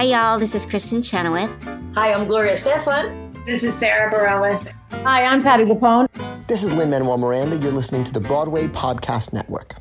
Hi, y'all. This is Kristin Chenoweth. Hi, I'm Gloria Estefan. This is Sara Bareilles. Hi, I'm Patti LuPone. This is Lin Manuel Miranda. You're listening to the Broadway Podcast Network.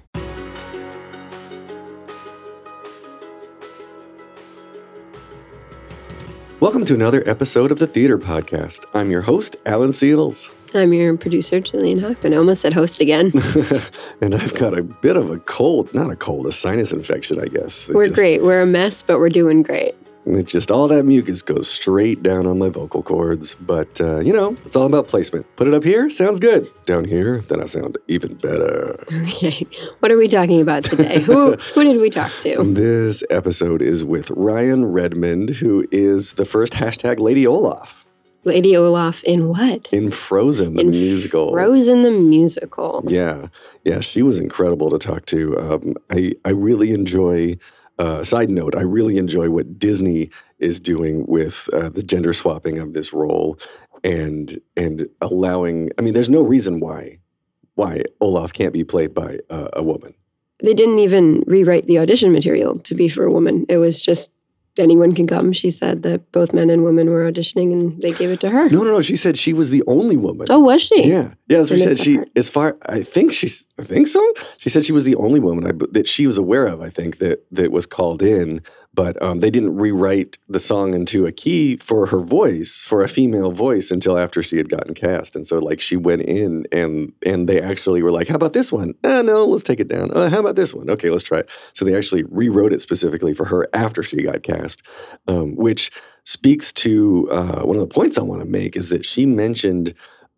Welcome to another episode of the Theater Podcast. I'm your host, Alan Seales. I'm your producer, Jillian Hockman. I almost said host again. and I've got a bit of a cold, not a cold, a sinus infection, I guess. It we're just- great. We're a mess, but we're doing great. It just, all that mucus goes straight down on my vocal cords. But, uh, you know, it's all about placement. Put it up here, sounds good. Down here, then I sound even better. Okay. What are we talking about today? who who did we talk to? This episode is with Ryann Redmond, who is the first hashtag Lady Olaf Lady Olaf in what? in Frozen, the In musical. Frozen the musical. Yeah, yeah, she was incredible to talk to. Um, I I really enjoy. Uh, side note: I really enjoy what Disney is doing with uh, the gender swapping of this role, and and allowing. I mean, there's no reason why why Olaf can't be played by uh, a woman. They didn't even rewrite the audition material to be for a woman. It was just anyone can come. She said that both men and women were auditioning and they gave it to her. No, no, no. She said she was the only woman. Oh, was she? Yeah, yeah. That's what she said. She, part. as far I think she's, I think so. She said she was the only woman I, that she was aware of. I think that that was called in, but um, they didn't rewrite the song into a key for her voice, for a female voice, until after she had gotten cast. And so, like, she went in and and they actually were like, "How about this one? Uh, no, let's take it down. Uh, how about this one? Okay, let's try it." So they actually rewrote it specifically for her after she got cast, um, which speaks to uh, one of the points I want to make is that she mentioned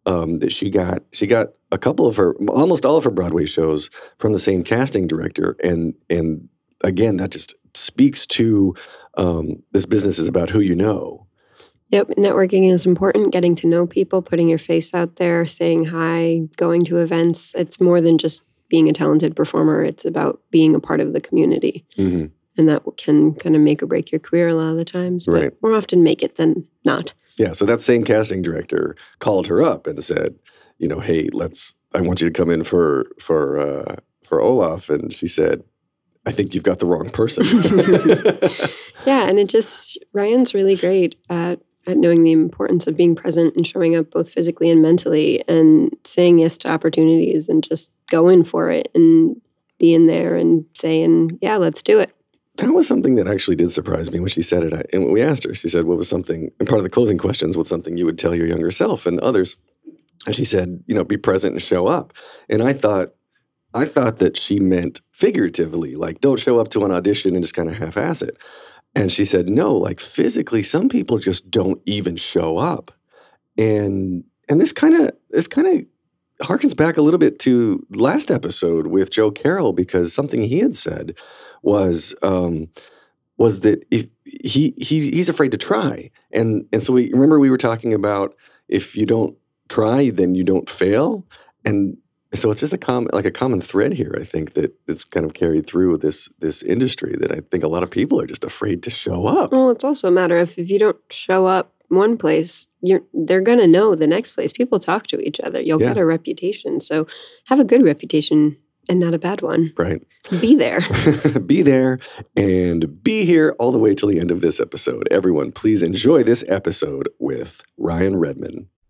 um, that she got she got a couple of her almost all of her Broadway shows from the same casting director, and and again that just speaks to um, this business is about who you know. Yep, networking is important. Getting to know people, putting your face out there, saying hi, going to events. It's more than just being a talented performer. It's about being a part of the community. hmm And that can kind of make or break your career a lot of the times. But Right. more often make it than not. Yeah, so that same casting director called her up and said, you know, hey, let's. I want you to come in for for uh, for Olaf, and she said, I think you've got the wrong person. Yeah, and it just Ryann's really great at at knowing the importance of being present and showing up both physically and mentally and saying yes to opportunities and just going for it and being there and saying, Yeah, let's do it. That was something that actually did surprise me when she said it. I, and when we asked her, she said, "What was something?" And part of the closing questions, "What's something you would tell your younger self and others?" And she said, "You know, be present and show up." And I thought, I thought that she meant figuratively, like don't show up to an audition and just kind of half-ass it. And she said, "No, like physically, some people just don't even show up." And and this kind of this kind of harkens back a little bit to last episode with Joe Carroll because something he had said was um, was that if he he he's afraid to try, and and so we remember we were talking about if you don't try, then you don't fail, and so it's just a common like a common thread here. I think that it's kind of carried through this this industry that I think a lot of people are just afraid to show up. Well, it's also a matter of if you don't show up one place, you're they're gonna know the next place. People talk to each other. You'll Yeah. get a reputation. So have a good reputation and not a bad one. Right. Be there. be there and be here all the way till the end of this episode. Everyone, please enjoy this episode with Ryann Redmond.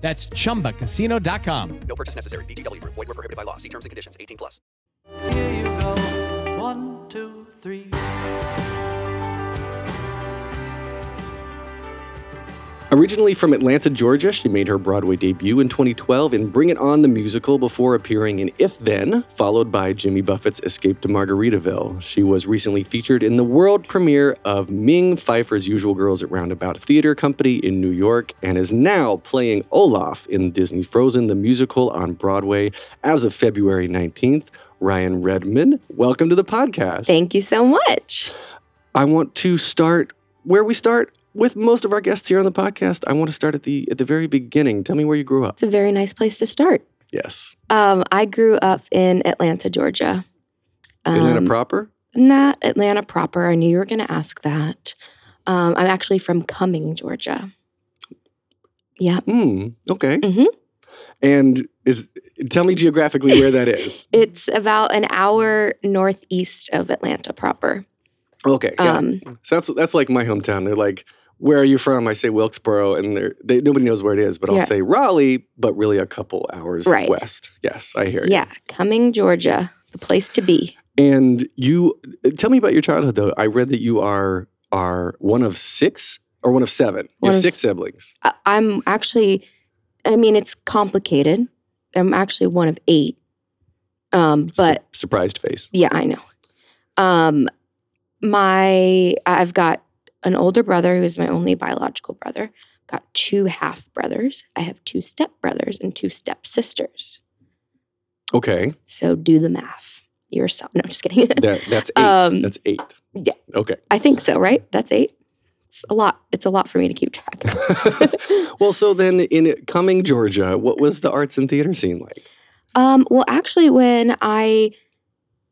That's chumbacasino.com. No purchase necessary. VGW Group. Void were prohibited by law. See terms and conditions. 18 plus. Here you go. One, two, three. Originally from Atlanta, Georgia, she made her Broadway debut in 2012 in Bring It On the Musical before appearing in If Then, followed by Jimmy Buffett's Escape to Margaritaville. She was recently featured in the world premiere of Ming Peiffer's Usual Girls at Roundabout Theater Company in New York and is now playing Olaf in Disney Frozen the musical on Broadway as of February 19th. Ryann Redmond, welcome to the podcast. Thank you so much. I want to start where we start with most of our guests here on the podcast. I want to start at the at the very beginning. Tell me where you grew up. It's a very nice place to start. Yes. Um, I grew up in Atlanta, Georgia. Atlanta Um, proper? Not Atlanta proper. I knew you were going to ask that. Um, I'm actually from Cumming, Georgia. Yeah. Hmm. Okay. Mm-hmm. And is tell me geographically where that is. It's about an hour northeast of Atlanta proper. Okay. Yeah. Um, so that's that's like my hometown. They're like, "Where are you from?" I say Wilkesboro, and they're they nobody knows where it is, but I'll Yeah. say Raleigh, but really a couple hours Right. west. Yes, I hear you. Yeah. Cumming, Georgia, the place to be. And you tell me about your childhood though. I read that you are are one of six or one of seven. You have six s- siblings. I- I'm actually, I mean, it's complicated. I'm actually one of eight. Um, but surprised face. Yeah, I know. Um, my I've got an older brother who's my only biological brother. Got two half brothers. I have two step brothers and two step sisters. Okay. So do the math yourself. No, I'm just kidding. That that's eight. Um, that's eight. yeah. Okay. I think so. Right? That's eight. It's a lot. It's a lot for me to keep track. of. well, so then in Cumming Georgia, what was the arts and theater scene like? Um, well, actually, when I,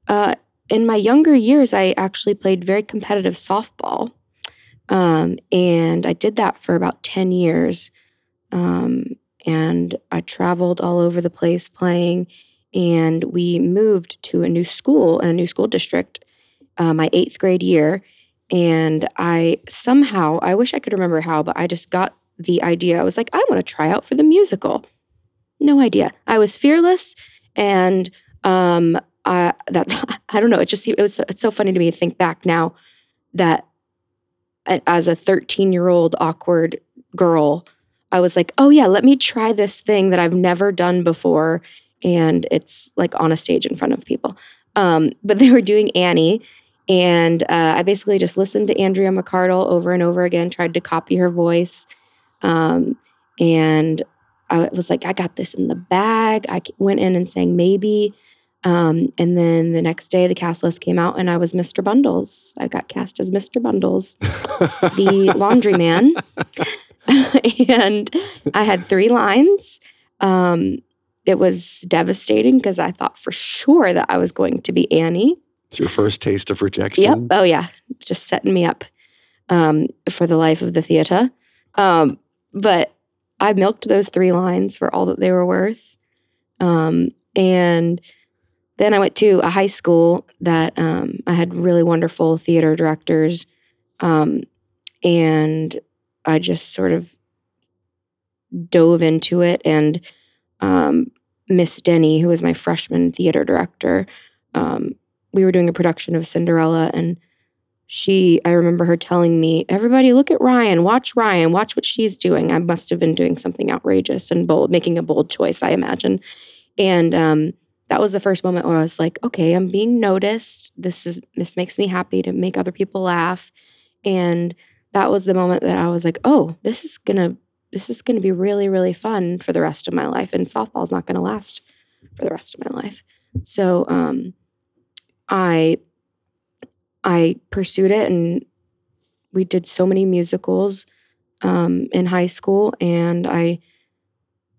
uh, in my younger years, I actually played very competitive softball. Um, and I did that for about 10 years. Um, and I traveled all over the place playing. And we moved to a new school in a new school district uh, my eighth grade year. And I somehow, I wish I could remember how, but I just got the idea. I was like, I want to try out for the musical. No idea. I was fearless, and um, I that I don't know. It just it was it's so funny to me to think back now that as a 13 year old awkward girl, I was like, oh yeah, let me try this thing that I've never done before, and it's like on a stage in front of people. Um, but they were doing Annie. And uh, I basically just listened to Andrea McArdle over and over again, tried to copy her voice. Um, and I was like, I got this in the bag. I went in and sang Maybe. Um, and then the next day, the cast list came out, and I was Mr. Bundles. I got cast as Mr. Bundles, the laundryman. and I had three lines. Um, it was devastating because I thought for sure that I was going to be Annie. It's your first taste of rejection. Yep. Oh yeah. Just setting me up um, for the life of the theater. Um, but I milked those three lines for all that they were worth. Um, and then I went to a high school that um, I had really wonderful theater directors. Um, and I just sort of dove into it. And um, Miss Denny, who was my freshman theater director, um, we were doing a production of Cinderella and she I remember her telling me, "Everybody look at Ryann, watch Ryann, watch what she's doing." I must have been doing something outrageous and bold, making a bold choice, I imagine. And um, that was the first moment where I was like, "Okay, I'm being noticed. This is this makes me happy to make other people laugh." And that was the moment that I was like, "Oh, this is to this is to be really really fun for the rest of my life and softball's not to last for the rest of my life." So, um I I pursued it and we did so many musicals um, in high school and I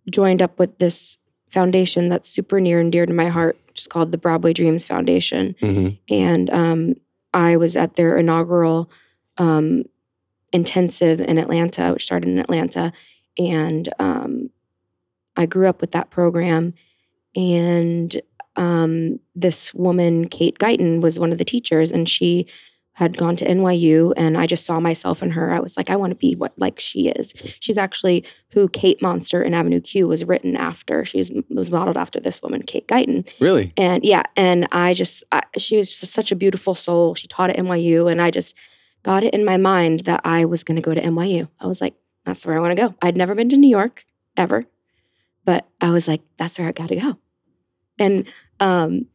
joined up with this foundation that's super near and dear to my heart which is called the Broadway Dreams Foundation. hmm And um, I was at their inaugural um, intensive in Atlanta, which started in Atlanta. And um, I grew up with that program. And um, this woman, Kate Guyton, was one of the teachers, and she had gone to NYU. And I just saw myself in her. I was like, I want to be what like she is. She's actually who Kate Monster in Avenue Q was written after. She's was modeled after this woman, Kate Guyton. Really? And yeah, and I just, I, she was just such a beautiful soul. She taught at NYU, and I just got it in my mind that I was going to go to NYU. I was like, that's where I want to go. I'd never been to New York ever, but I was like, that's where I got to go. And um,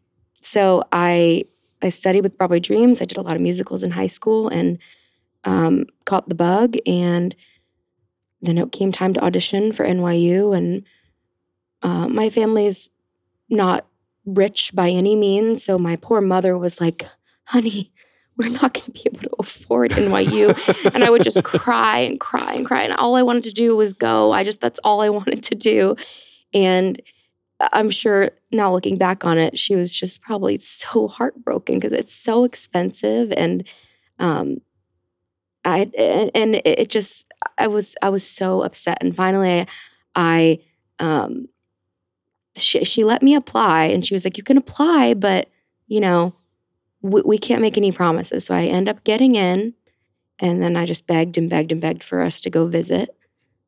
so I, I studied with Broadway Dreams. I did a lot of musicals in high school and um, caught the bug. And then it came time to audition for NYU. And uh, my family's not rich by any means. So my poor mother was like, honey, we're not going to be able to afford NYU. and I would just cry and cry and cry. And all I wanted to do was go. I just, that's all I wanted to do. And I'm sure now looking back on it, she was just probably so heartbroken because it's so expensive. And, um, I, and, it just, I was, I was so upset. And finally I, um, she, she let me apply and she was like, you can apply, but you know, we, we can't make any promises. So I end up getting in and then I just begged and begged and begged for us to go visit.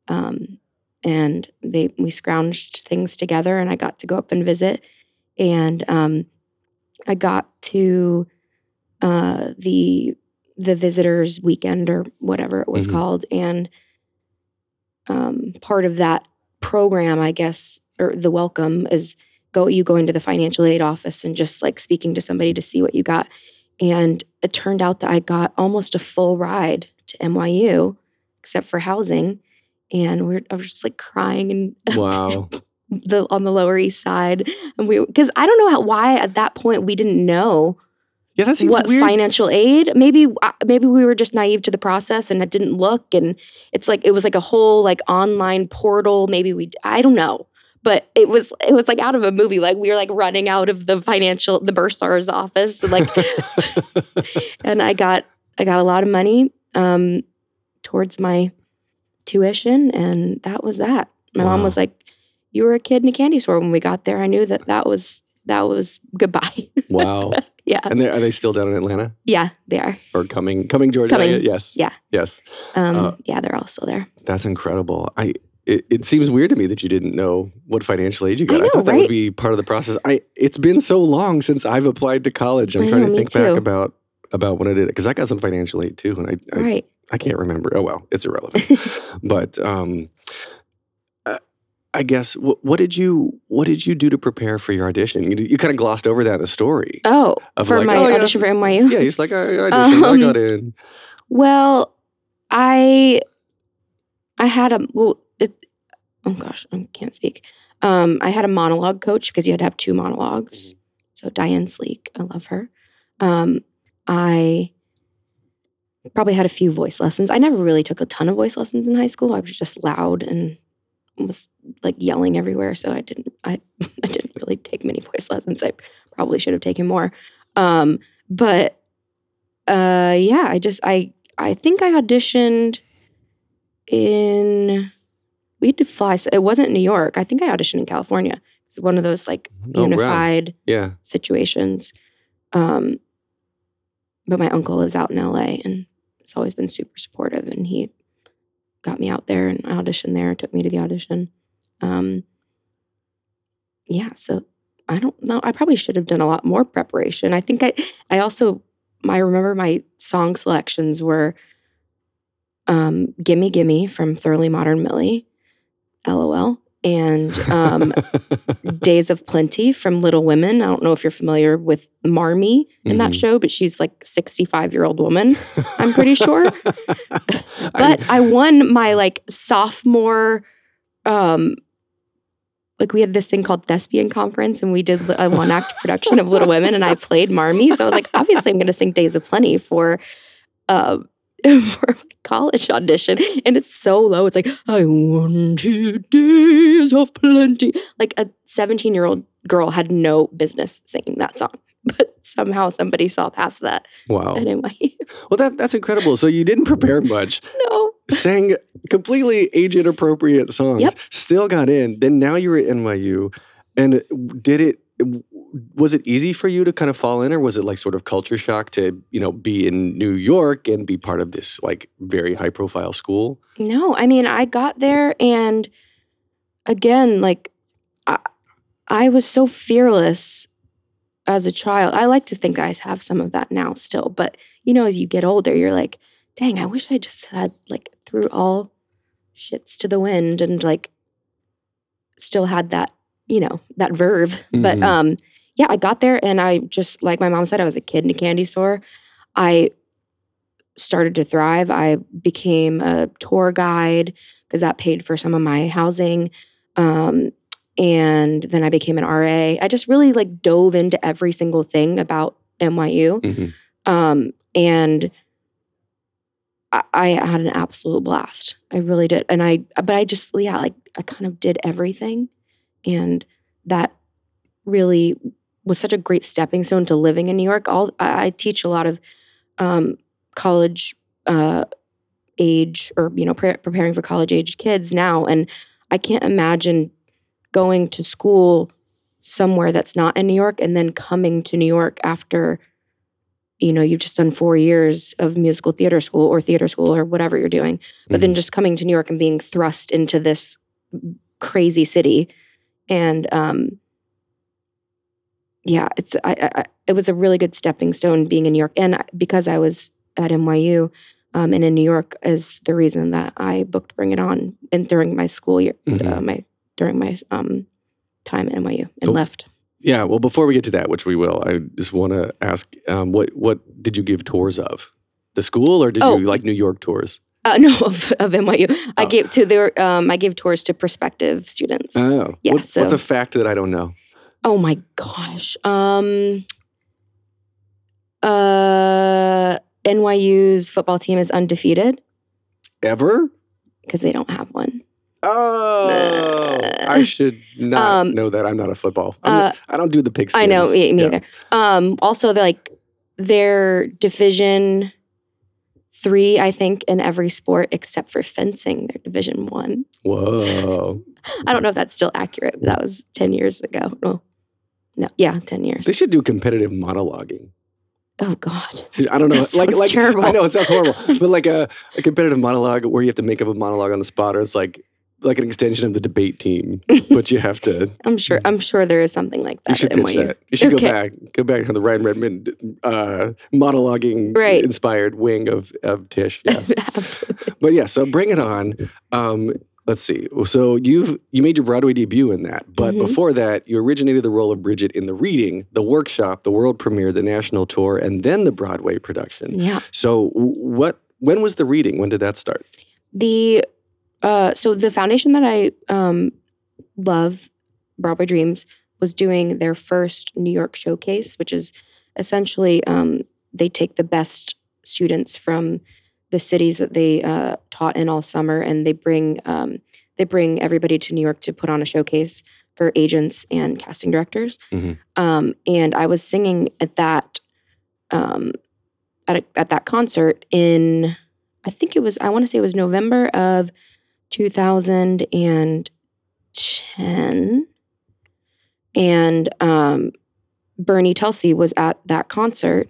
Um, and they, we scrounged things together and I got to go up and visit. And, um, I got to, uh, the, the visitors weekend or whatever it was Mhm. called. And, um, part of that program, I guess, or the welcome is go you go into the financial aid office and just like speaking to somebody to see what you got. And it turned out that I got almost a full ride to NYU, except for housing. And we're I was just like crying and Wow. the on the Lower East Side, and we because I don't know how why at that point we didn't know Yeah, that seems what weird. financial aid. Maybe uh, maybe we were just naive to the process and it didn't look. And it's like it was like a whole like online portal. Maybe we I don't know, but it was it was like out of a movie. Like we were like running out of the financial the bursar's office. and, Like, and I got I got a lot of money um, towards my tuition, and that was that. My mom was like, "You were a kid in a candy store when we got there." I knew that that was that was goodbye. wow. yeah, And they, are they still down in Atlanta yeah, they are. or Cumming Cumming Georgia? Cumming. Yes. Yeah. Yes. Um, Uh, yeah, they're all still there. That's incredible. I it, it seems weird to me that you didn't know what financial aid you got. I, know, thought that right? would be part of the process. I it's been so long since I've applied to college. I'm I trying know, to think back about about when I did it because I got some financial aid too, and I I, right. I can't remember. Oh well, it's irrelevant. but um, uh, I guess what, what did you what did you do to prepare for your audition? You, you kind of glossed over that in the story. Oh, for like, my oh, audition so- for NYU. Yeah, you're just like I, I auditioned, I Um, got in. Well, I I had a well. It, oh gosh, I can't speak. Um, I had a monologue coach because you had to have two monologues. Mm-hmm. So Diane Sleek, I love her. Um, I probably had a few voice lessons. I never really took a ton of voice lessons in high school. I was just loud and was like yelling everywhere. So I didn't. I I didn't really take many voice lessons. I probably should have taken more. Um, but uh, yeah, I just I I think I auditioned in we had to fly. so It wasn't New York. I think I auditioned in California. It's one of those like Oh, wow. unified Yeah. situations. Um, but my uncle lives out in LA and has always been super supportive, and he got me out there and I auditioned there. Took me to the audition. Um, yeah, so I don't know. I probably should have done a lot more preparation. I think I I also I remember my song selections were um Gimme Gimme from Thoroughly Modern Millie, LOL, and um Days of Plenty from Little Women. I don't know if you're familiar with Marmee in that Mhm. show, but she's like 65 year old woman. I'm pretty sure. But I won my like sophomore um like we had this thing called thespian conference and we did a one act production of Little Women and I played Marmee. So I was like, obviously I'm gonna sing Days of Plenty for uh for my college audition, and it's so low. It's like I want two days of plenty. Like a 17 year old girl had no business singing that song, but somehow somebody saw past that Wow. NYU. Well, that that's incredible. So you didn't prepare much. No. sang completely age inappropriate songs. Yep. Still got in. Then now you're at NYU, and did it? Was it easy for you to kind of fall in, or was it like sort of culture shock to you know be in New York and be part of this like very high profile school? No, I mean, I got there and again, like I, I was so fearless as a child. I like to think I have some of that now still, but you know, as you get older, you're like, dang, I wish I just had like threw all shits to the wind and like still had that, you know, that verve. But Mhm. um yeah, I got there and I just like my mom said, I was a kid in a candy store. I started to thrive. I became a tour guide because that paid for some of my housing. Um, and then I became an RA. I just really like dove into every single thing about NYU. Mhm. Um, and I, I had an absolute blast. I really did. And I, but I just, yeah, like I kind of did everything. And that really was such a great stepping stone to living in New York. All I, I teach a lot of um, college uh, age or you know pre- preparing for college age kids now, and I can't imagine going to school somewhere that's not in New York and then coming to New York after you know you've just done four years of musical theater school or theater school or whatever you're doing, but then just coming to New York and being thrust into this crazy city and um yeah, it's I, I it was a really good stepping stone being in New York, and because I was at NYU um, and in New York is the reason that I booked Bring It On and during my school year, uh, Mhm. my during my um, time at NYU and left. Yeah. Well, before we get to that, which we will, I just want to ask, um, what what did you give tours of? The school, or did Oh. you like New York tours? Uh, no, of, of NYU. I gave to their um, I gave tours to prospective students. Oh, yeah. What- so what's a fact that I don't know? Oh my gosh. Um uh NYU's football team is undefeated Ever? because they don't have one. Oh, I should not Um, know that. I'm not a football. Uh, not- I don't do the pig. I know, me, me Yeah. either. Um also they're like their division 3 I think in every sport except for fencing, they're division 1. Whoa. I don't know if that's still accurate. But that was 10 years ago. No. No, yeah, 10 years. They should do competitive monologuing. Oh god. I don't know. That like, like terrible. I know it sounds horrible, but like a, a competitive monologue where you have to make up a monologue on the spot, or it's like like an extension of the debate team, but you have to. I'm sure I'm sure there is something like that You should pitch NYU. that. You should Okay. go back, go back to the Ryann Redmond uh, monologuing Right. inspired wing of of Tisch. Yeah. Absolutely. But yeah, so bring it on. Um, let's see. So you've you made your Broadway debut in that, but Mhm. before that, you originated the role of Bridget in the reading, the workshop, the world premiere, the national tour, and then the Broadway production. Yeah. So what? When was the reading? When did that start? The uh so the foundation that I um love, Broadway Dreams, was doing their first New York showcase, which is essentially um they take the best students from the cities that they uh, taught in all summer and they bring um, they bring everybody to New York to put on a showcase for agents and casting directors. Mhm. Um, and I was singing at that um, at a, at that concert in I think it was I want to say it was November of 2010 and um, Bernie Telsey was at that concert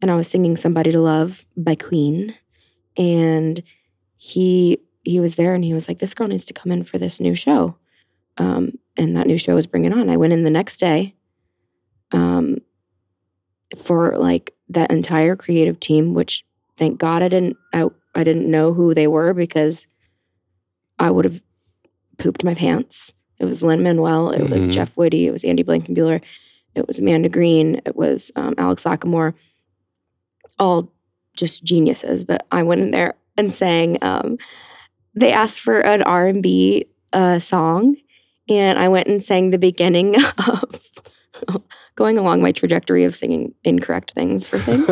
and I was singing Somebody to Love by Queen and he he was there and he was like this girl needs to come in for this new show um, and that new show was Bring It On. I went in the next day um, for like that entire creative team, which thank God I didn't I, I didn't know who they were because I would have pooped my pants. It was Lin Manuel, it was Mhm. Jeff Whitty, it was Andy Blankenbuehler, it was Amanda Green, it was um, Alex Lacamoire, all just geniuses. But I went in there and sang. Um, they asked for an R and B uh, song, and I went and sang the beginning of going along my trajectory of singing incorrect things for things,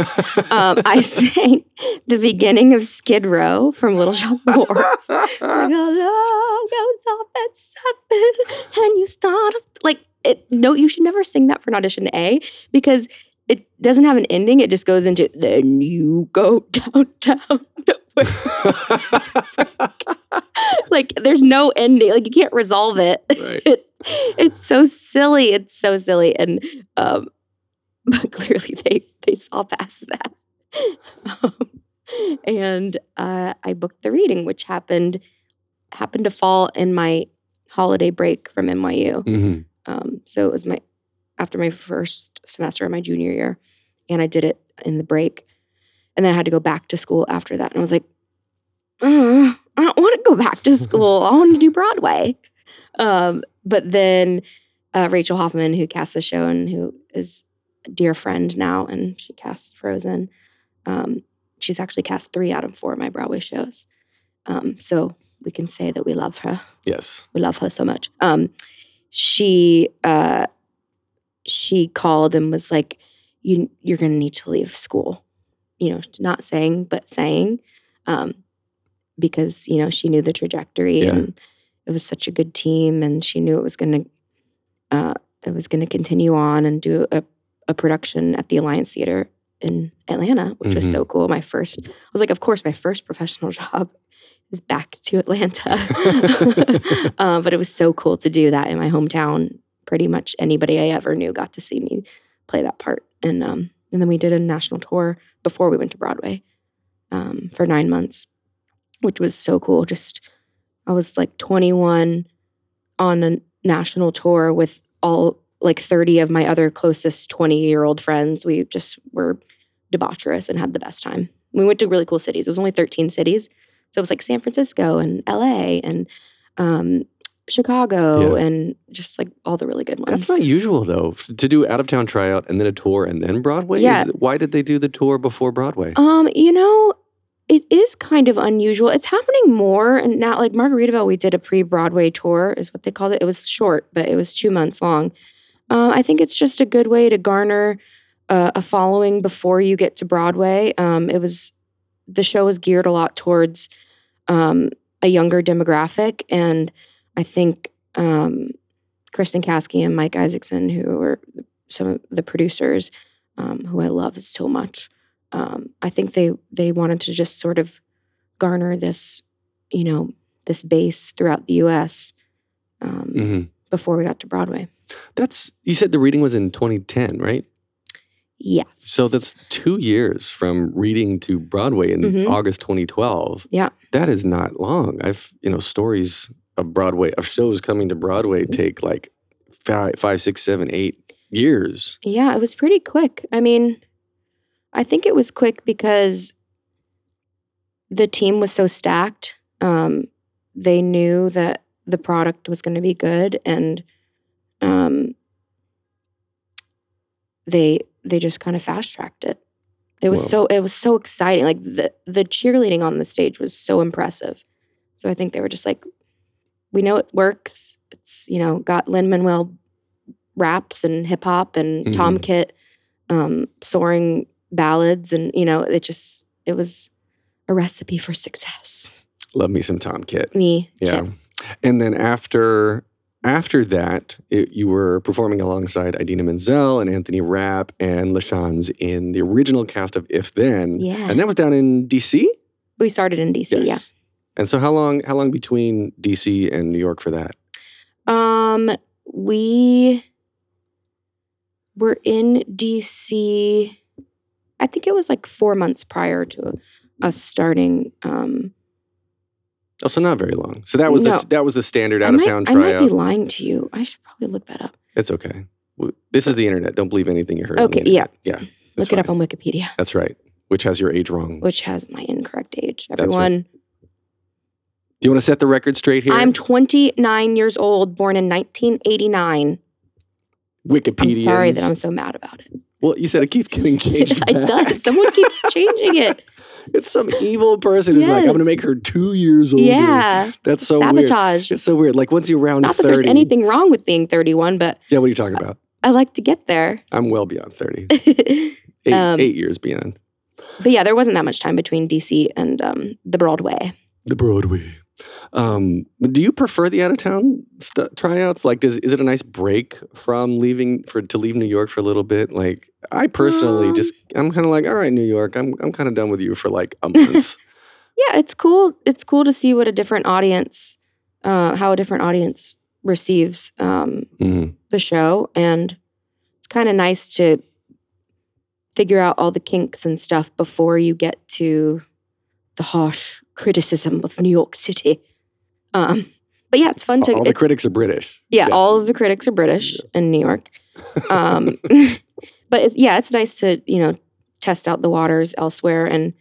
um, I sang the beginning of Skid Row from Little Shop of Horrors. like a love goes off at seven, and you start like it. No, you should never sing that for an audition A because it doesn't have an ending. It just goes into then you go downtown. like there's no ending. Like you can't resolve it. Right. it it's so silly. It's so silly. And um but clearly they they saw past that. Um, and uh, I booked the reading, which happened happened to fall in my holiday break from NYU. Mhm. Um, so it was my after my first semester of my junior year, and I did it in the break, and then I had to go back to school after that, and I was like, uh, I don't want to go back to school. I want to do Broadway. Um, but then uh, Rachel Hoffman, who cast the show and who is a dear friend now, and she casts Frozen. Um, she's actually cast three out of four of my Broadway shows. Um, so we can say that we love her Yes. we love her so much. Um, she uh, she called and was like, "You you're gonna need to leave school." You know, not saying but saying, um, because you know she knew the trajectory Yeah. and it was such a good team, and she knew it was gonna uh, it was gonna continue on and do a, a production at the Alliance Theater in Atlanta, which was Mhm. so cool. My first, I was like, of course, my first professional job is back to Atlanta. um, but it was so cool to do that in my hometown. Pretty much anybody I ever knew got to see me play that part. And um, and then we did a national tour before we went to Broadway um, for nine months, which was so cool. Just I was like 21 on a national tour with all like 30 of my other closest 20 year old friends. We just were debaucherous and had the best time. We went to really cool cities. It was only 13 cities. So it was like San Francisco and LA and um, Chicago Yeah. and just like all the really good ones. That's not usual though to do out of town tryout and then a tour and then Broadway. Yeah. it- why did they do the tour before Broadway? Um, you know, it is kind of unusual. It's happening more and now like Margaritaville, we did a pre-Broadway tour, is what they called it. It was short, but it was two months long. Uh, I think it's just a good way to garner uh, a following before you get to Broadway. Um, it was the show was geared a lot towards um, a younger demographic, and I think um, Kristin Caskey and Mike Isaacson, who were some of the producers, um, who I love so much, um, I think they they wanted to just sort of garner this, you know, this base throughout the U.S. Um, hmm before we got to Broadway. That's you said the reading was in 2010, right? Yes. So that's two years from reading to Broadway in Mhm. August 2012. Yeah. That is not long. I've, you know, stories of Broadway, of shows coming to Broadway take like five, five, six, seven, eight years. Yeah, it was pretty quick. I mean, I think it was quick because the team was so stacked. Um, they knew that the product was going to be good, and um, they they just kind of fast tracked it. It was Whoa. so it was so exciting. Like the the cheerleading on the stage was so impressive. So I think they were just like, we know it works. It's you know got Lin Manuel raps and hip hop and Tom Mhm. Kitt um, soaring ballads, and you know it just it was a recipe for success. Love me some Tom Kitt. Me, Yeah. too. And then after after that, it, you were performing alongside Idina Menzel and Anthony Rapp and LaChanze in the original cast of If Then. Yeah. And that was down in DC? We started in DC. Yeah. And so how long how long between DC and New York for that? Um, we were in DC. I think it was like four months prior to us starting. Um, Oh, so not very long. So that was No. the that was the standard out of town I might be lying to you. I should probably look that up. It's okay. This is the internet. Don't believe anything you heard. Okay, yeah. Yeah. Look it up on Wikipedia, That's right. Which has your age wrong. which has my incorrect age. Everyone, you want to set the record straight here? I'm 29 years old, born in 1989. Wikipedia. I'm sorry that I'm so mad about it. Well, you said it keeps getting changed. it does. Someone keeps changing it. It's some evil person who's like, I'm going to make her two years older. Yeah. That's so Sabotage. weird. It's so weird. Like once you round Not that 30. there's anything wrong with being 31, but Yeah, what are you talking about? I like to get there. I'm well beyond 30. Eight, Um, eight years beyond. But yeah, there wasn't that much time between DC and um, the Broadway. The Broadway. Um, do you prefer the out of town st- tryouts? Like, does is it a nice break from leaving for to leave New York for a little bit? Like, I personally Um, just I'm kind of like, all right, New York, I'm I'm kind of done with you for like a month. Yeah, it's cool. It's cool to see what a different audience, uh, how a different audience receives um, Mhm. the show, and it's kind of nice to figure out all the kinks and stuff before you get to the harsh criticism of New York City. Um, but yeah, it's fun to. All the critics are British. Yeah, Yes. all of the critics are British in New York. Um, but it's, yeah, it's nice to you know test out the waters elsewhere, and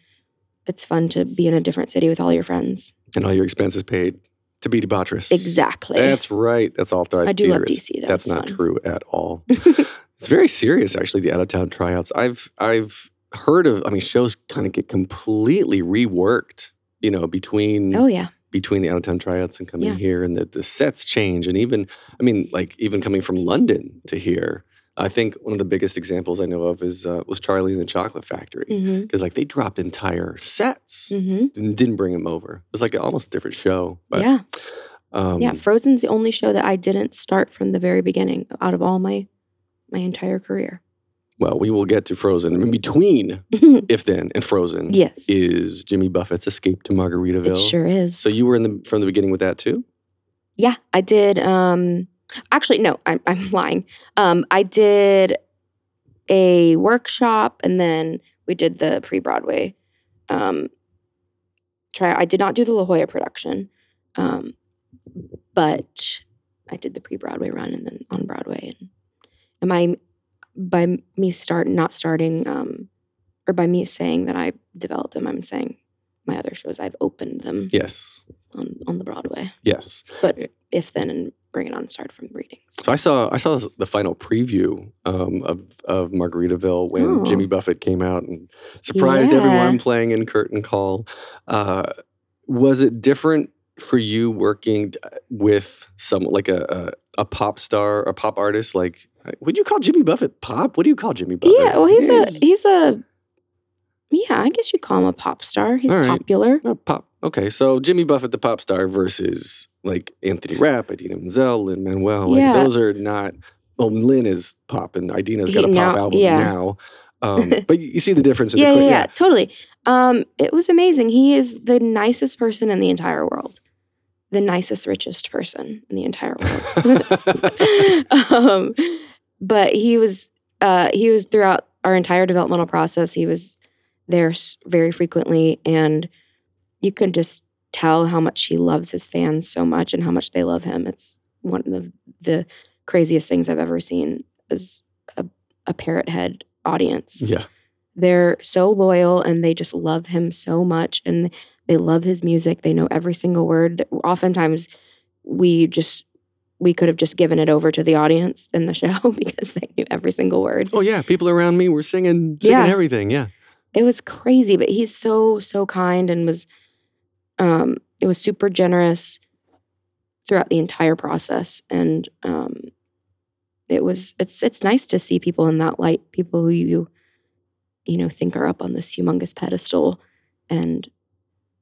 it's fun to be in a different city with all your friends. and all your expenses paid to be debaucherous. Exactly. That's right. That's all thrive I do love. DC, though. That's It's not fun. true at all. it's very serious, actually. The out of town tryouts. I've I've heard of. I mean, shows kind of get completely reworked. You know, between Oh yeah, between the out of town tryouts and coming Yeah. here, and the the sets change, and even I mean, like even coming from London to here. I think one of the biggest examples I know of is uh, was Charlie and the Chocolate Factory because like they dropped entire sets hmm and didn't bring them over. It was like almost a different show. But, yeah, um, yeah. Frozen's the only show that I didn't start from the very beginning out of all my my entire career. Well, we will get to Frozen. In between If Then and Frozen yes, is Jimmy Buffett's Escape to Margaritaville. it sure is. So you were in the from the beginning with that too? Yeah, I did. Um, actually, no, I'm, I'm lying. Um, I did a workshop and then we did the pre Broadway um, try. I did not do the La Jolla production, um, but I did the pre Broadway run and then on Broadway. And am I by me start not starting um, or by me saying that I developed them? I'm saying my other shows I've opened them Yes. on on the Broadway Yes. but if then and bring it on start from readings. So I saw I saw the final preview um, of of Margaritaville when Oh. Jimmy Buffett came out and surprised everyone playing in Curtain Call. Uh, was it different for you working with some like a, a a pop star, a pop artist? Like, would you call Jimmy Buffett pop? What do you call Jimmy Buffett? Yeah, well, he's He's- a he's a yeah. I guess you call him a pop star. He's right. popular. Pop. Okay, so Jimmy Buffett, the pop star, versus like Anthony Rapp, Idina Menzel, Lin Manuel. Like Yeah. those are not. Well, Lin is pop, and Idina's got a pop now- album yeah. now. Um, but you see the difference in Yeah, the yeah, yeah, totally. Um, it was amazing. He is the nicest person in the entire world. The nicest, richest person in the entire world. um, but he was uh, he was throughout our entire developmental process. He was there very frequently, and you can just tell how much he loves his fans so much and how much they love him. It's one of the, the craziest things I've ever seen is a, a parrot head audience yeah. they're so loyal and they just love him so much and they love his music they know every single word That- oftentimes we just we could have just given it over to the audience in the show because they knew every single word Oh yeah, people around me were singing, singing Yeah. everything. Yeah. it was crazy but he's so so kind and was um it was super generous throughout the entire process and um it was it's it's nice to see people in that light people who you you know think are up on this humongous pedestal and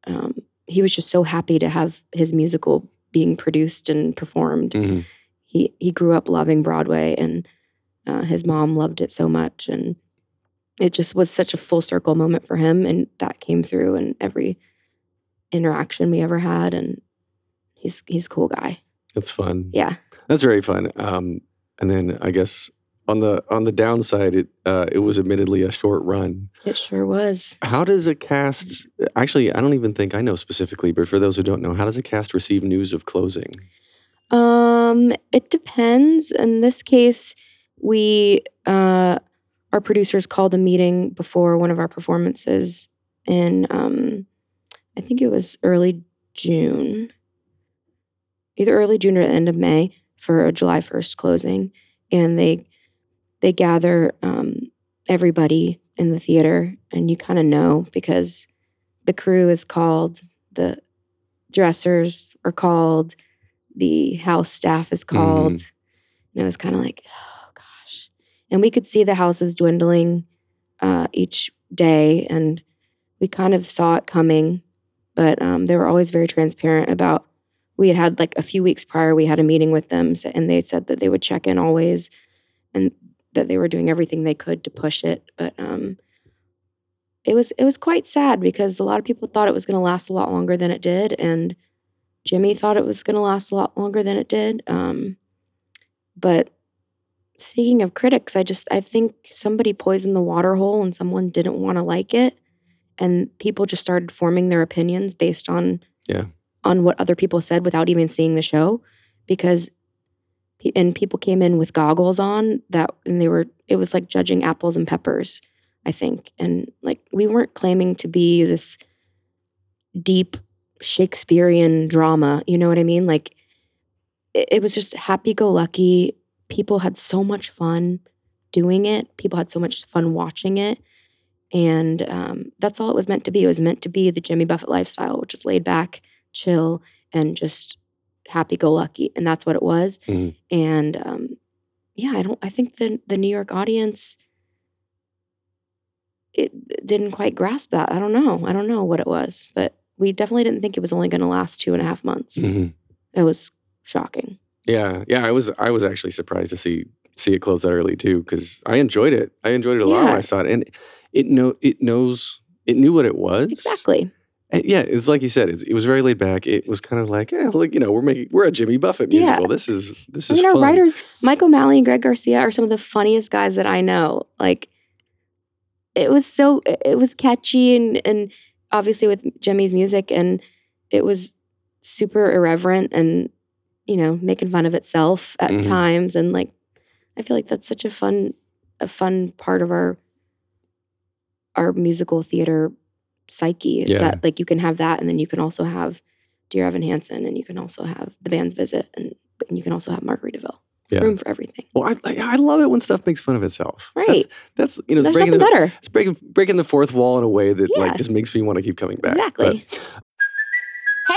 um he was just so happy to have his musical being produced and performed. Hmm he he grew up loving Broadway and uh, his mom loved it so much. And it just was such a full circle moment for him. And that came through in every interaction we ever had. And he's he's a cool guy. That's fun. yeah. That's very fun. Um, and then I guess on the on the downside, it uh, it was admittedly a short run. it sure was How does a cast? Actually, I don't even think I know specifically, but for those who don't know, how does a cast receive news of closing? um it depends in this case we uh our producers called a meeting before one of our performances in um i think it was early june either early june or the end of may for a july 1st closing and they they gather um everybody in the theater and you kind of know because the crew is called the dressers are called the house staff is called and it was kind of like oh gosh and we could see the houses dwindling uh, each day, and we kind of saw it coming. But um, they were always very transparent about. We had had like a few weeks prior, we had a meeting with them, and they said that they would check in always, and that they were doing everything they could to push it. But um, it was it was quite sad because a lot of people thought it was going to last a lot longer than it did, and Jimmy thought it was going to last a lot longer than it did. Um, but speaking of critics, I just I think somebody poisoned the water hole and someone didn't want to like it, and people just started forming their opinions based on Yeah. on what other people said without even seeing the show, because and people came in with goggles on that and they were it was like judging apples and peppers i think. And like we weren't claiming to be this deep shakespearean drama you know what i mean? Like it, it was just happy-go-lucky. People had so much fun doing it. People had so much fun watching it. And um, that's all it was meant to be. It was meant to be the jimmy buffett lifestyle which is laid back chill and just happy-go-lucky and that's what it was Mhm. and um, yeah, I don't. I think the the New York audience it didn't quite grasp that. I don't know. I don't know what it was, but we definitely didn't think it was only going to last two and a half months. Mhm. It was shocking. Yeah, yeah. I was I was actually surprised to see see it close that early too because I enjoyed it. I enjoyed it a lot when I saw it, and it know it knows it knew what it was Exactly. And yeah, it's like you said. It's, it was very laid back. It was kind of like, yeah, look, you know, we're making we're a Jimmy Buffett Yeah. musical. This is this I is mean, our fun. writers, Michael O'Malley and Greg Garcia, are some of the funniest guys that I know. Like, it was so it was catchy and and obviously with Jimmy's music, and it was super irreverent and you know making fun of itself at Mhm. times, and like I feel like that's such a fun a fun part of our our musical theater psyche is Yeah. that like you can have that and then you can also have Dear Evan Hansen and you can also have the band's visit and, and you can also have Margaritaville. Yeah. Room for everything. Well, I, I love it when stuff makes fun of itself. Right. that's you know, it's There's breaking the, better. it's breaking breaking the fourth wall in a way that Yeah. like just makes me want to keep coming back. Exactly.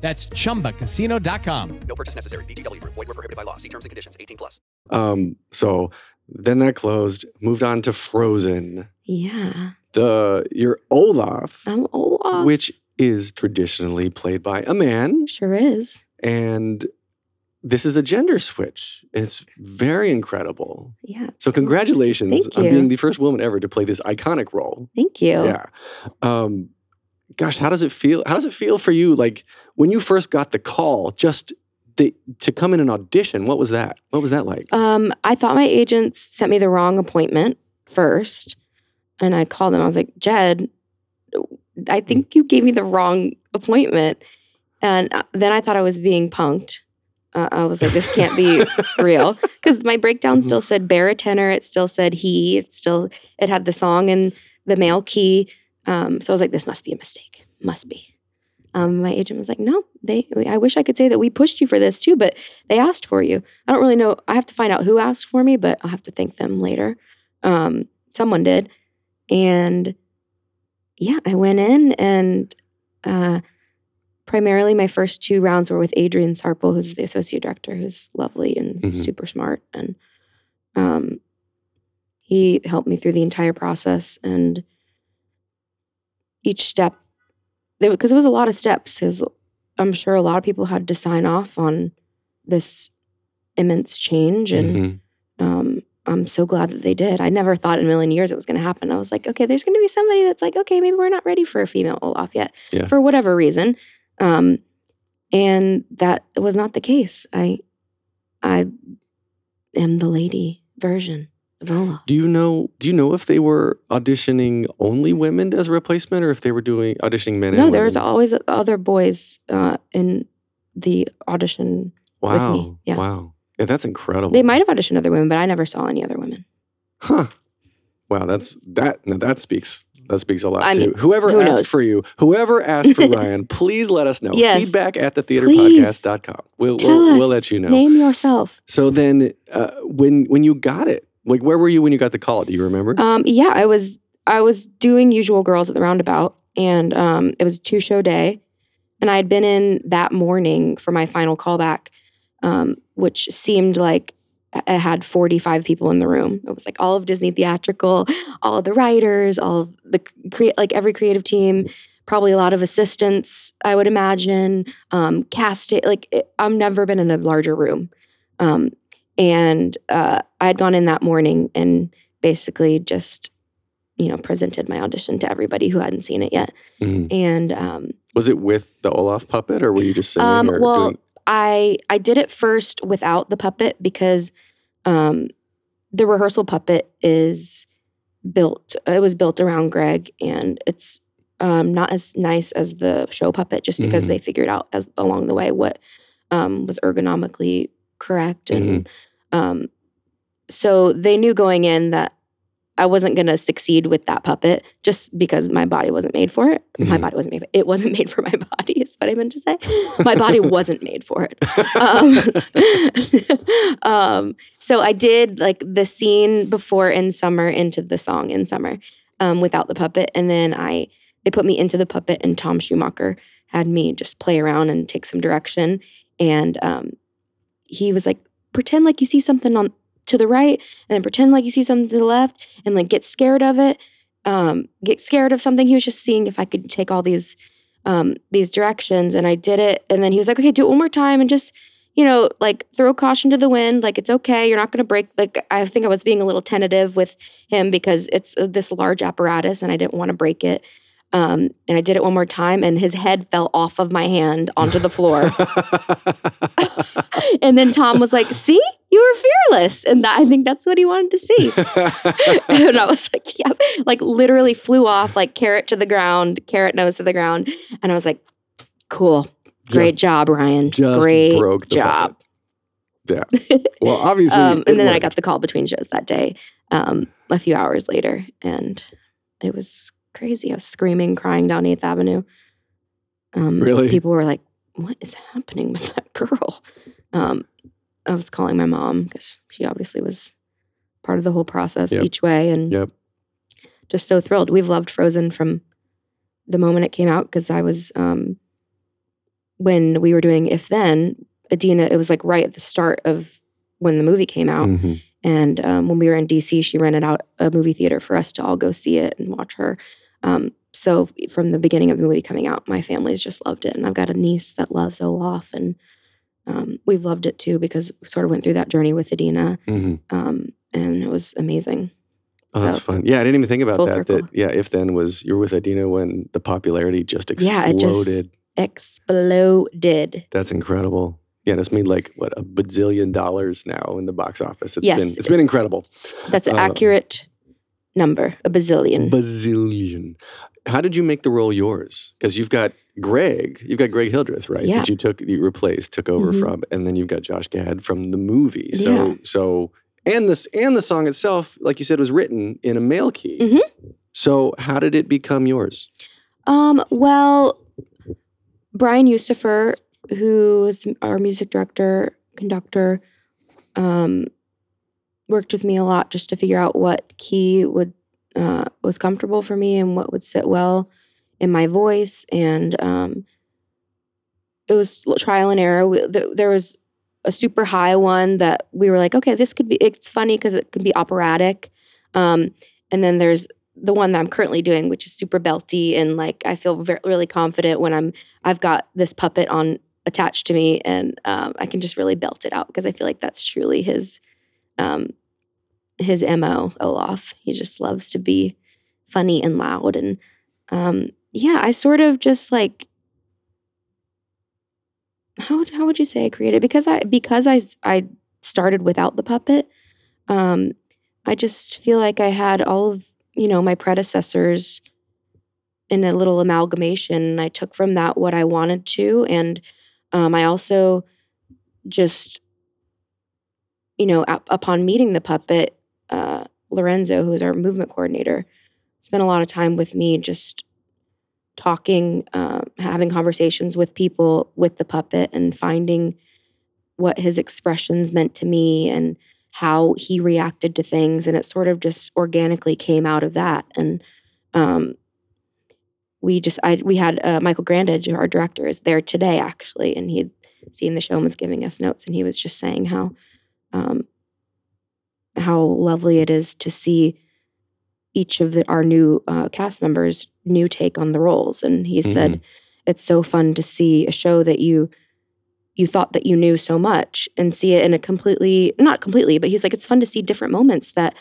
That's chumbacasino.com. No purchase necessary. VGW Group. Void were prohibited by law. See terms and conditions. 18 plus. Um, so then that closed. Moved on to Frozen. Yeah. The your Olaf, I'm Olaf. which is traditionally played by a man, sure is. and this is a gender switch. It's very incredible. Yeah. So congratulations Thank on being the first woman ever to play this iconic role. Thank you. Yeah. Um, gosh, how does it feel? How does it feel for you? Like when you first got the call, just the, to come in and audition. What was that? What was that like? Um, I thought my agent sent me the wrong appointment first, and I called them. I was like, Jed, I think you gave me the wrong appointment, and uh, then I thought I was being punked. Uh, I was like, this can't be real because my breakdown still said baritone. It still said he. It still it had the song and the male key. Um, so I was like, this must be a mistake. Must be. Um, my agent was like, no, they. I wish I could say that we pushed you for this too, but they asked for you. I don't really know. I have to find out who asked for me, but I'll have to thank them later. Um, someone did, and yeah, I went in and uh, primarily my first two rounds were with Adrian Sarple, who's the associate director, who's lovely and Mhm. super smart, and um, he helped me through the entire process and each step because it was a lot of steps because i'm sure a lot of people had to sign off on this immense change and Mhm. um, I'm so glad that they did. I never thought in a million years it was going to happen. I was like, okay, there's going to be somebody that's like, okay, maybe we're not ready for a female Olaf yet, Yeah. for whatever reason. Um, and that was not the case. I, I am the lady version Do you know? Do you know if they were auditioning only women as a replacement, or if they were doing auditioning men? No, and there was women? always other boys uh, in the audition with wow, me. Yeah. wow, yeah, that's incredible. They might have auditioned other women, but I never saw any other women. Huh. Wow, that's that. Now that speaks. That speaks a lot I too. whoever who asked knows? for you, whoever asked for Ryann, please let us know. Yes. Feedback at Please. thetheaterpodcast.com. We'll, Tell we'll, us. we'll let you know. Name yourself. So then, uh, when when you got it, like where were you when you got the call? Do you remember? Um, yeah, I was I was doing Usual Girls at the Roundabout, and um, it was a two show day, and I had been in that morning for my final callback, um, which seemed like I had 45 people in the room. It was like all of Disney theatrical, all of the writers, all of the cre- like every creative team, probably a lot of assistants, I would imagine. Um, cast it like it, I've never been in a larger room. Um, and uh, I had gone in that morning and basically just, you know, presented my audition to everybody who hadn't seen it yet. Mhm. And um, Was it with the Olaf puppet, or were you just singing? um, well, doing, I I did it first without the puppet because um, the rehearsal puppet is built. It was built around Greg, and it's um, not as nice as the show puppet, just because Mhm. they figured out as along the way what um, was ergonomically correct, and um, so they knew going in that I wasn't going to succeed with that puppet just because my body wasn't made for it. My Mhm. body wasn't made for it. It wasn't made for my body, is what I meant to say. My body wasn't made for it. Um, um, so I did like the scene before in summer into the song in summer um, without the puppet. And then I, they put me into the puppet and Tom Schumacher had me just play around and take some direction. And um, he was like, pretend like you see something on to the right and then pretend like you see something to the left and like get scared of it um, get scared of something. He was just seeing if i could take all these um, these directions and i did it and then he was like okay do it one more time and just you know like throw caution to the wind like it's okay you're not going to break like i think i was being a little tentative with him because it's uh, this large apparatus and i didn't want to break it um, and i did it one more time and his head fell off of my hand onto the floor and then Tom was like, "See, you were fearless," and that, I think that's what he wanted to see. and I was like, "Yeah," like literally flew off, like carrot to the ground, carrot nose to the ground, and I was like, "Cool, great Just- job, Ryann. just great broke the job." yeah. Well, obviously, Um, and then I got the call between shows that day, um, a few hours later, and it was crazy. I was screaming, crying down Eighth Avenue. Um, Really? People were like, "What is happening with that girl?" Um, I was calling my mom because she obviously was part of the whole process Yep. each way, and Yep. just so thrilled. We've loved Frozen from the moment it came out because I was um, when we were doing If Then, Idina. It was like right at the start of when the movie came out, Mhm. and um, when we were in DC, she rented out a movie theater for us to all go see it and watch her. Um, so from the beginning of the movie coming out, my family's just loved it, and I've got a niece that loves Olaf, and um, we've loved it too because we sort of went through that journey with Idina, Mhm. um, and it was amazing. Oh, that's So, fun. Yeah, I didn't even think about that. circle. That yeah, if then was you were with Idina when the popularity just exploded. Yeah, it just exploded. That's incredible. Yeah, it's made like what a bazillion dollars now in the box office. It's Yes. been it's been incredible. That's Uh, accurate number, a bazillion. Bazillion. How did you make the role yours? Because you've got Greg, you've got Greg Hildreth, right? Yeah. That you took, you replaced, took over Mhm. from, and then you've got Josh Gad from the movie. So, Yeah. so, and this and the song itself, like you said, was written in a male key. Mhm. So, how did it become yours? Um, well, Brian Usifer, who is our music director, conductor, um, worked with me a lot just to figure out what key would uh, was comfortable for me and what would sit well in my voice. And um, it was trial and error. We, th- there was a super high one that we were like, okay, this could be. It's funny because it could be operatic. Um, and then there's the one that I'm currently doing, which is super belty, and like I feel very, really confident when I'm I've got this puppet on attached to me, and um, I can just really belt it out because I feel like that's truly his um, his mo olaf. He just loves to be funny and loud and um yeah i sort of just like how how would you say i created? Because i because i i started without the puppet um i just feel like i had all of you know my predecessors in a little amalgamation and i took from that what i wanted to and um, i also just you know up, upon meeting the puppet uh, lorenzo who is our movement coordinator spent a lot of time with me just talking uh, having conversations with people with the puppet and finding what his expressions meant to me and how he reacted to things. And it sort of just organically came out of that. And um, we just I we had uh, Michael Grandage, our director, is there today actually, and he'd seen the show and was giving us notes, and he was just saying how um, how lovely it is to see each of the, our new uh, cast members' new take on the roles, and he said Mhm. it's so fun to see a show that you you thought that you knew so much and see it in a completely not completely but he's like it's fun to see different moments that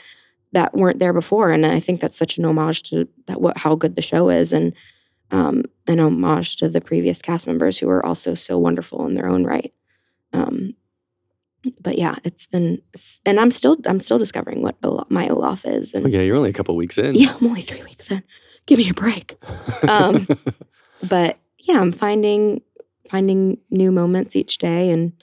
that weren't there before. And i think that's such an homage to that what how good the show is and um an homage to the previous cast members who are also so wonderful in their own right. Um but yeah it's been and i'm still i'm still discovering what Olaf, my olaf is and Oh, yeah, you're only a couple weeks in. yeah i'm only three weeks in give me a break um but yeah i'm finding finding new moments each day and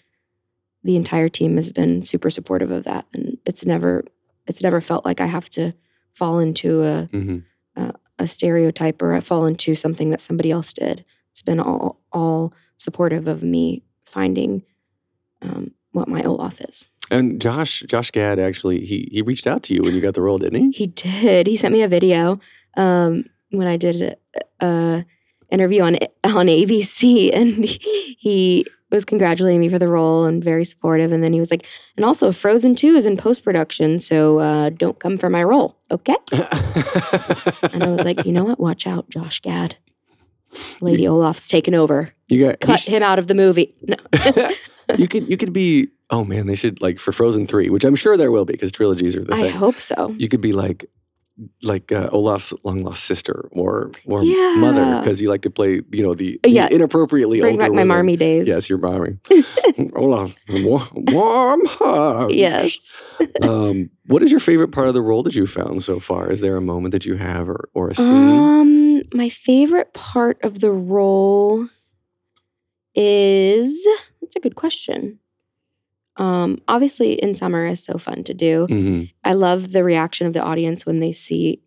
the entire team has been super supportive of that and it's never it's never felt like i have to fall into a Mhm. a, a stereotype or I fall into something that somebody else did it's been all all supportive of me finding um, what my olaf is And Josh, Josh Gad actually, he he reached out to you when you got the role, didn't he? He did. He sent me a video um, when I did a, a interview on on ABC, and he was congratulating me for the role and very supportive. And then he was like, "And also, Frozen Two is in post production, so uh, don't come for my role, okay?" and I was like, "You know what? Watch out, Josh Gad. Lady Olaf's taken over. You got you Cut sh- him out of the movie." No. you could you could be oh man they should like for Frozen three which I'm sure there will be because trilogies are the I thing. I hope so. You could be like like uh, Olaf's long lost sister or or mother because you like to play you know the, the Yeah. inappropriately Bring back my women. marmy days. Yes, your marmy. Olaf, warm hugs. Yes. um, what is your favorite part of the role that you found so far? Is there a moment that you have or, or a scene? Um, my favorite part of the role is that's a good question. Um, obviously, in summer is so fun to do. Mhm. I love the reaction of the audience when they see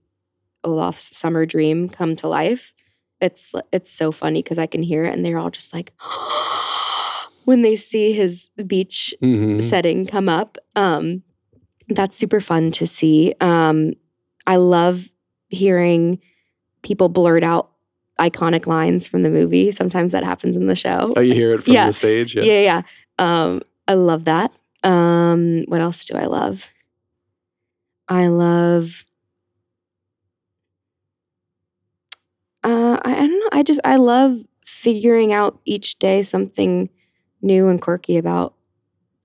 Olaf's summer dream come to life. It's it's so funny because I can hear it, and they're all just like when they see his beach Mhm. setting come up. Um, that's super fun to see. Um, I love hearing people blurt out iconic lines from the movie. Sometimes that happens in the show. Oh, you hear it from Yeah. the stage? Yeah, yeah. Um, I love that. Um, what else do I love? I love. Uh, I, I don't know. I just I love figuring out each day something new and quirky about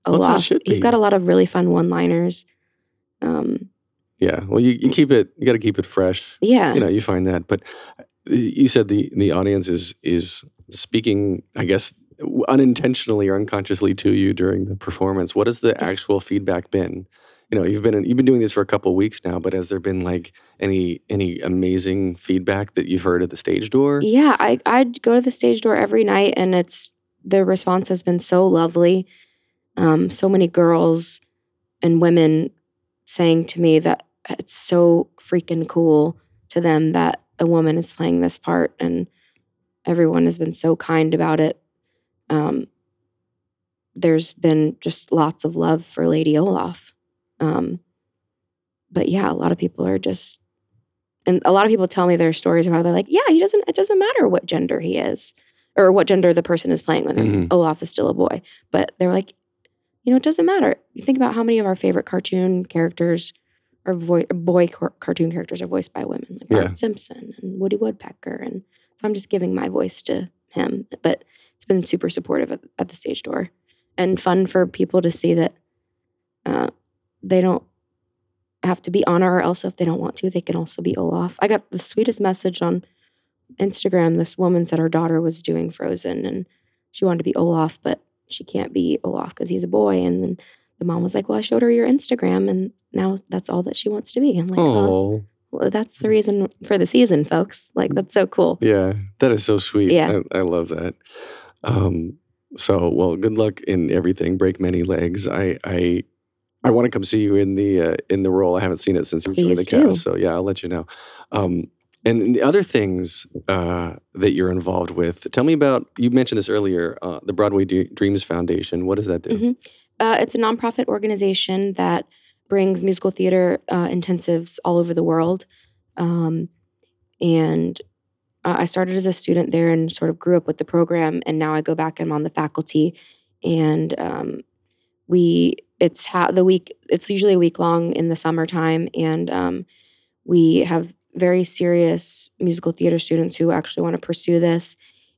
Well, that's how it Olaf. should He's got a lot of really fun one-liners. Um, Yeah. Well, you, you keep it. You got to keep it fresh. Yeah. You know, you find that. But you said the the audience is is speaking. I guess unintentionally or unconsciously to you during the performance. What has the actual feedback been? You know, you've been you've been doing this for a couple weeks now, but has there been like any any amazing feedback that you've heard at the stage door? Yeah, I I go to the stage door every night, and it's the response has been so lovely. Um, so many girls and women saying to me that it's so freaking cool to them that a woman is playing this part, and everyone has been so kind about it. Um, there's been just lots of love for Lady Olaf. Um, but yeah, a lot of people are just and a lot of people tell me their stories about how they're like, yeah, he doesn't. It doesn't matter what gender he is, or what gender the person is playing with him. Mhm. Olaf is still a boy, but they're like, you know, it doesn't matter. You think about how many of our favorite cartoon characters are vo- boy car- cartoon characters are voiced by women, like Bart Yeah. Simpson and Woody Woodpecker, and so I'm just giving my voice to him. But it's been super supportive at, at the stage door, and fun for people to see that uh, they don't have to be Anna, or else if they don't want to, they can also be Olaf. I got the sweetest message on Instagram. This woman said her daughter was doing Frozen and she wanted to be Olaf, but she can't be Olaf because he's a boy. And then the mom was like, "Well, I showed her your Instagram, and now that's all that she wants to be." I'm like, "Well, Oh, well, that's the reason for the season, folks. Like that's so cool." yeah, that is so sweet. Yeah. I, I love that. Um, so, well, good luck in everything. Break many legs. I, I, I want to come see you in the uh, in the role. I haven't seen it since you joined the Please do. cast. So, yeah, I'll let you know. Um, and the other things uh, that you're involved with. Tell me about. You mentioned this earlier. Uh, the Broadway D- Dreams Foundation. What does that do? Mhm. Uh, it's a nonprofit organization that brings musical theater uh, intensives all over the world. Um, and uh, I started as a student there and sort of grew up with the program. And now I go back and I'm on the faculty. And um, we, it's ha- the week, it's usually a week long in the summertime. And um, we have very serious musical theater students who actually want to pursue this.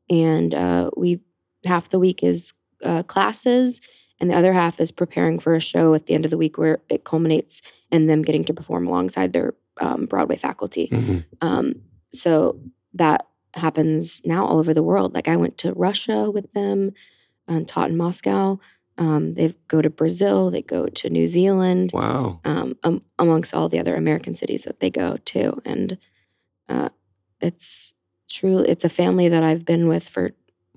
And uh, we, half the week is uh, classes and the other half is preparing for a show at the end of the week where it culminates in them getting to perform alongside their um, Broadway faculty. Mhm. Um, so that happens now all over the world. Like I went to Russia with them and taught in Moscow. Um, they go to Brazil. They go to New Zealand. Wow. Um, um, amongst all the other American cities that they go to, and uh, it's true. It's a family that I've been with for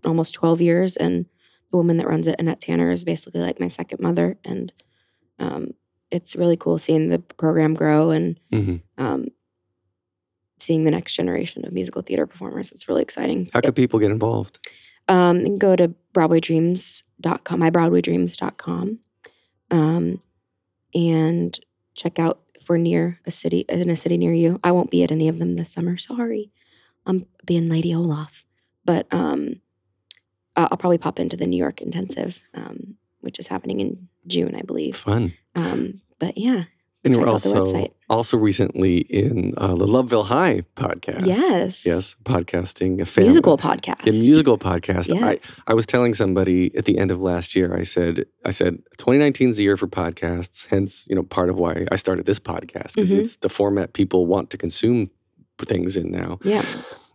almost twelve years, and the woman that runs it, Annette Tanner, is basically like my second mother, and um, it's really cool seeing the program grow and Mhm. um, seeing the next generation of musical theater performers. It's really exciting. How can people get involved? Um, go to BroadwayDreams.com, mybroadwaydreams.com, um, and check out for near a city in a city near you. I won't be at any of them this summer. Sorry, I'm being Lady Olaf, but um, uh, I'll probably pop into the New York intensive, um, which is happening in June, I believe. Fun. Um, but yeah, And we're also also recently in uh, the Loveville High podcast. Yes. Yes, podcasting a family. Musical podcast. A musical podcast. I, Yes. I was telling somebody at the end of last year, I said, I said, 2019 is the year for podcasts. Hence, you know, part of why I started this podcast because Mhm. it's the format people want to consume things in now. Yeah.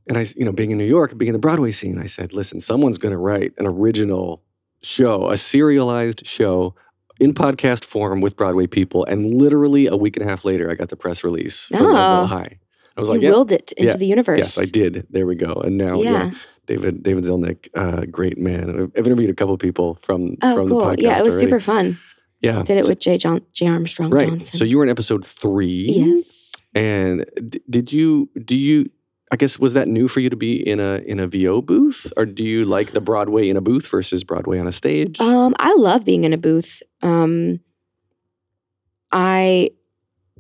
And I, you know, being in New York, being in the Broadway scene, I said, listen, someone's going to write an original show, a serialized show in podcast form with Broadway people. And literally a week and a half later, I got the press release for Oh. Loveville High. I was You like, yeah, willed it into yeah, the universe. Yes, I did. There we go. And now, yeah, Yeah. David David Zellnik, uh, great man. I've- interviewed a couple of people from Oh, from the cool. podcast. Yeah, it was already. super fun. Yeah, Did it so- with Jay John Jay Armstrong right. Johnson. So you were in episode three. Yes. And d- did you do you? I guess was that new for you to be in a in a VO booth, or do you like the Broadway in a booth versus Broadway on a stage? Um, I love being in a booth. Um, I,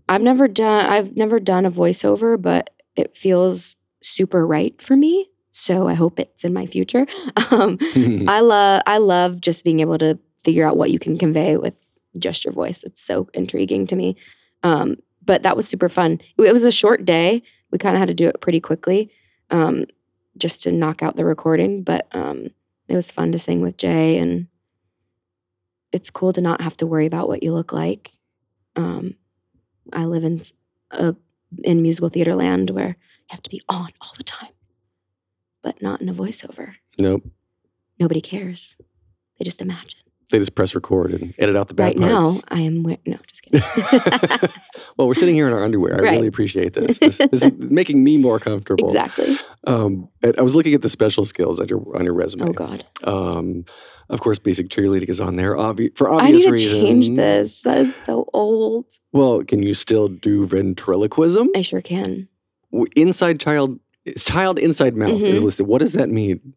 I've never done. I've never done a voiceover, but it feels super right for me. So I hope it's in my future. Um, I love. I love just being able to figure out what you can convey with just your voice. It's so intriguing to me. Um, but that was super fun. It, it was a short day. We kind of had to do it pretty quickly, um, just to knock out the recording. But um, it was fun to sing with Jay, and it's cool to not have to worry about what you look like. Um, I live in a in musical theater land where you have to be on all the time, but not in a voiceover. nope. Nobody cares. They just imagine. They just press record and edit out the bad right parts. now, I am. We- no, just kidding. well, we're sitting here in our underwear. I Right. really appreciate this. This, this is making me more comfortable. exactly. Um, I was looking at the special skills on your on your resume. Oh God. Um, of course, basic cheerleading is on there. Obvi- for I obvious need to reasons. change this. That is so old. Well, can you still do ventriloquism? I sure can. Inside child, it's child inside mouth is Mhm. listed. What does that mean?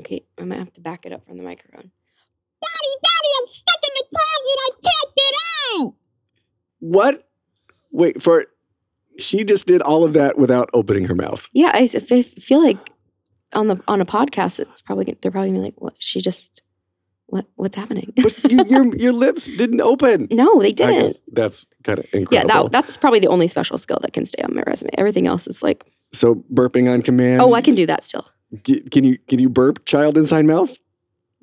Okay, I might have to back it up from the microphone. What? Wait for. She just did all of that without opening her mouth. Yeah, I feel like on the on a podcast, it's probably gonna- they're probably gonna be like, "What? She just what? What's happening?" But you, your your lips didn't open. no, they didn't. guess that's kind of Yeah, incredible. that that's probably the only special skill that can stay on my resume. Everything else is like, so burping on command. oh, I can do that still. D- Can you can you burp child inside mouth?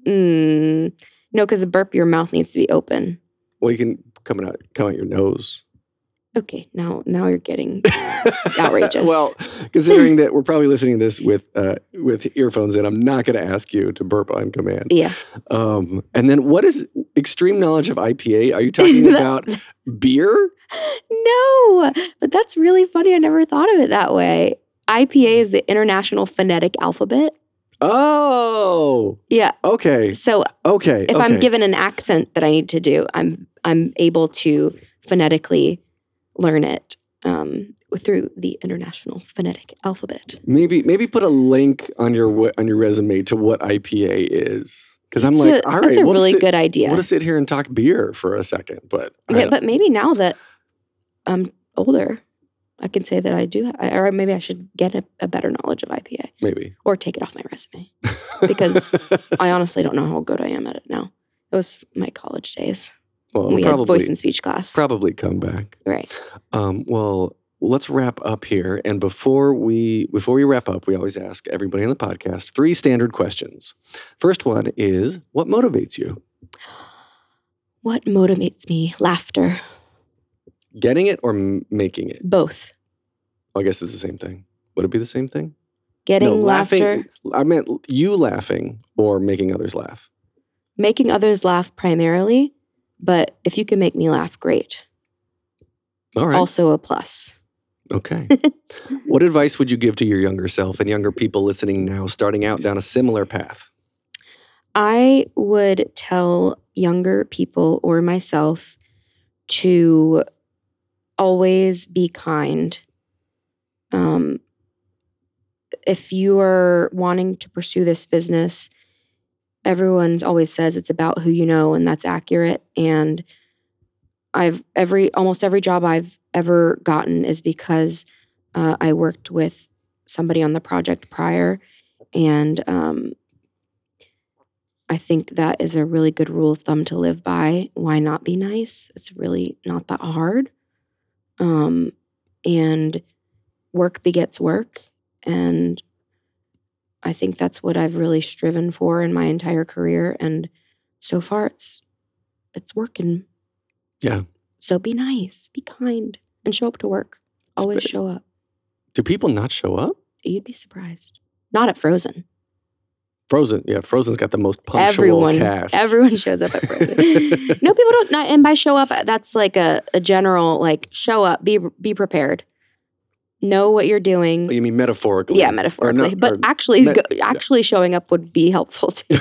Mm, no, because a burp, your mouth needs to be open. Well, you can come out come out your nose. Okay, now now you're getting outrageous. well, considering that we're probably listening to this with uh, with earphones in, I'm not going to ask you to burp on command. yeah. Um, and then, what is extreme knowledge of IPA? Are you talking about beer? No, but that's really funny. I never thought of it that way. IPA is the International Phonetic Alphabet. Oh, Yeah. okay, So okay. if I'm given an accent that I need to do, I'm I'm able to phonetically learn it um, through the International Phonetic Alphabet. maybe maybe put a link on your on your resume to what IPA is, because I'm like, a- all right, that's a we'll really sit, good idea. We'll just sit here and talk beer for a second, but Yeah, but maybe now that I'm older, I can say that I do, or maybe I should get a, a better knowledge of IPA maybe or take it off my resume because I honestly don't know how good I am at it now. It was my college days. well, we probably had voice and speech class. probably come back. right. Um, well, let's wrap up here. And before we before we wrap up, we always ask everybody on the podcast three standard questions. First one is, what motivates you? What motivates me? Laughter. Getting it or m- making it? Both. I guess it's the same thing. Would it be the same thing? Getting laughter, laughing. I meant you laughing or making others laugh. making others laugh primarily, but if you can make me laugh, great. All right. Also a plus. Okay. what advice would you give to your younger self and younger people listening now, starting out down a similar path? I would tell younger people or myself to always be kind. Um, if you are wanting to pursue this business, everyone's always says it's about who you know, and that's accurate. And I've every almost every job I've ever gotten is because uh, I worked with somebody on the project prior, and um, I think that is a really good rule of thumb to live by. Why not be nice? It's really not that hard. Um, and work begets work. And I think that's what I've really striven for in my entire career. And so far it's it's working. Yeah. So be nice, be kind, and show up to work. Always show up. Do people not show up? You'd be surprised. Not at Frozen. Frozen, yeah, Frozen's got the most punctual everyone cast. everyone shows up at Frozen. no, people don't. Not, and by show up, that's like a, a general like show up, be be prepared, know what you're doing. Oh, you mean metaphorically? yeah, metaphorically, not- but actually, met- go, actually showing up would be helpful too.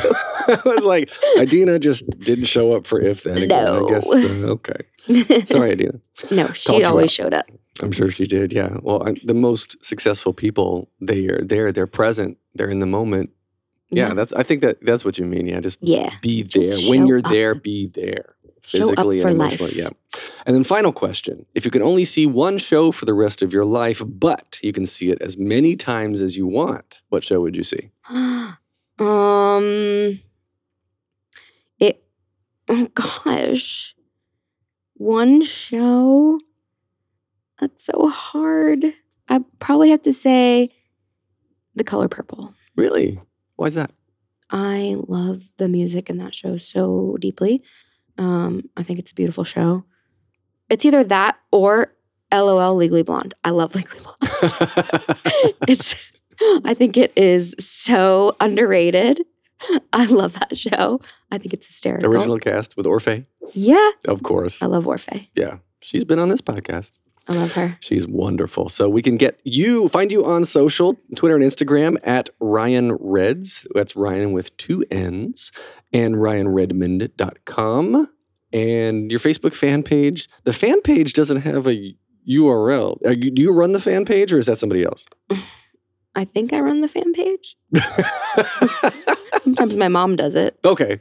I was like, Idina just didn't show up for if then again. No. I guess uh, okay. Sorry, Idina. no, she always showed up. I'm sure she did. Yeah. Well, I, the most successful people, they are there. They're present. They're in the moment. Yeah, that's. I think that that's what you mean. Yeah, just Yeah, be Just there when you're up. there. Be there physically and emotionally. life. Yeah. And then final question: If you can only see one show for the rest of your life, but you can see it as many times as you want, what show would you see? um, it. Oh gosh, one show. That's so hard. I probably have to say, The Color Purple. Really? Why is that? I love the music in that show so deeply. Um, I think it's a beautiful show. It's either that or LOL Legally Blonde. I love Legally Blonde. it's I think it is so underrated. I love that show. I think it's hysterical. Original cast with Orfeh, Yeah. of course. I love Orfeh. Yeah, she's been on this podcast. I love her. She's wonderful. So we can get you, find you on social, Twitter and Instagram at Ryann Reds. That's Ryann with two N's and ryannredmond.com. And your Facebook fan page. The fan page doesn't have a URL. Are you, do you run the fan page or is that somebody else? I think I run the fan page. Sometimes my mom does it. okay.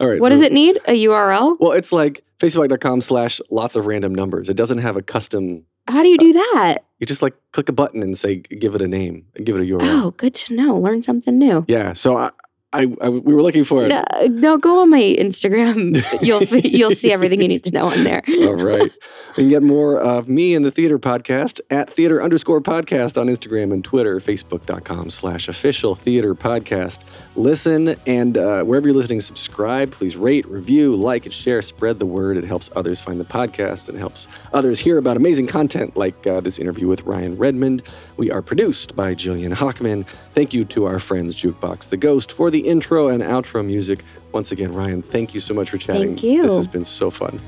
All right. What so- does it need? A URL? Well, it's like facebook.com slash lots of random numbers. It doesn't have a custom, How do you do that? you just like click a button and say, give it a name, give it a URL. Oh, good to know. Learn something new. Yeah. So I, I, I we were looking for it. No, no, go on my Instagram. You'll you'll see everything you need to know on there. All right. You can get more of me and the theater podcast at theater underscore podcast on Instagram and Twitter, facebook.com slash official theater podcast. Listen and uh, wherever you're listening, subscribe. Please rate, review, like, and share. Spread the word. It helps others find the podcast and helps others hear about amazing content like uh, this interview with Ryann Redmond. We are produced by Jillian Hockman. Thank you to our friends Jukebox the Ghost for the intro and outro music. Once again, Ryann, thank you so much for chatting. Thank you. This has been so fun.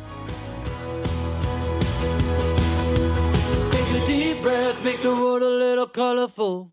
Take a deep breath, make the world a little colorful.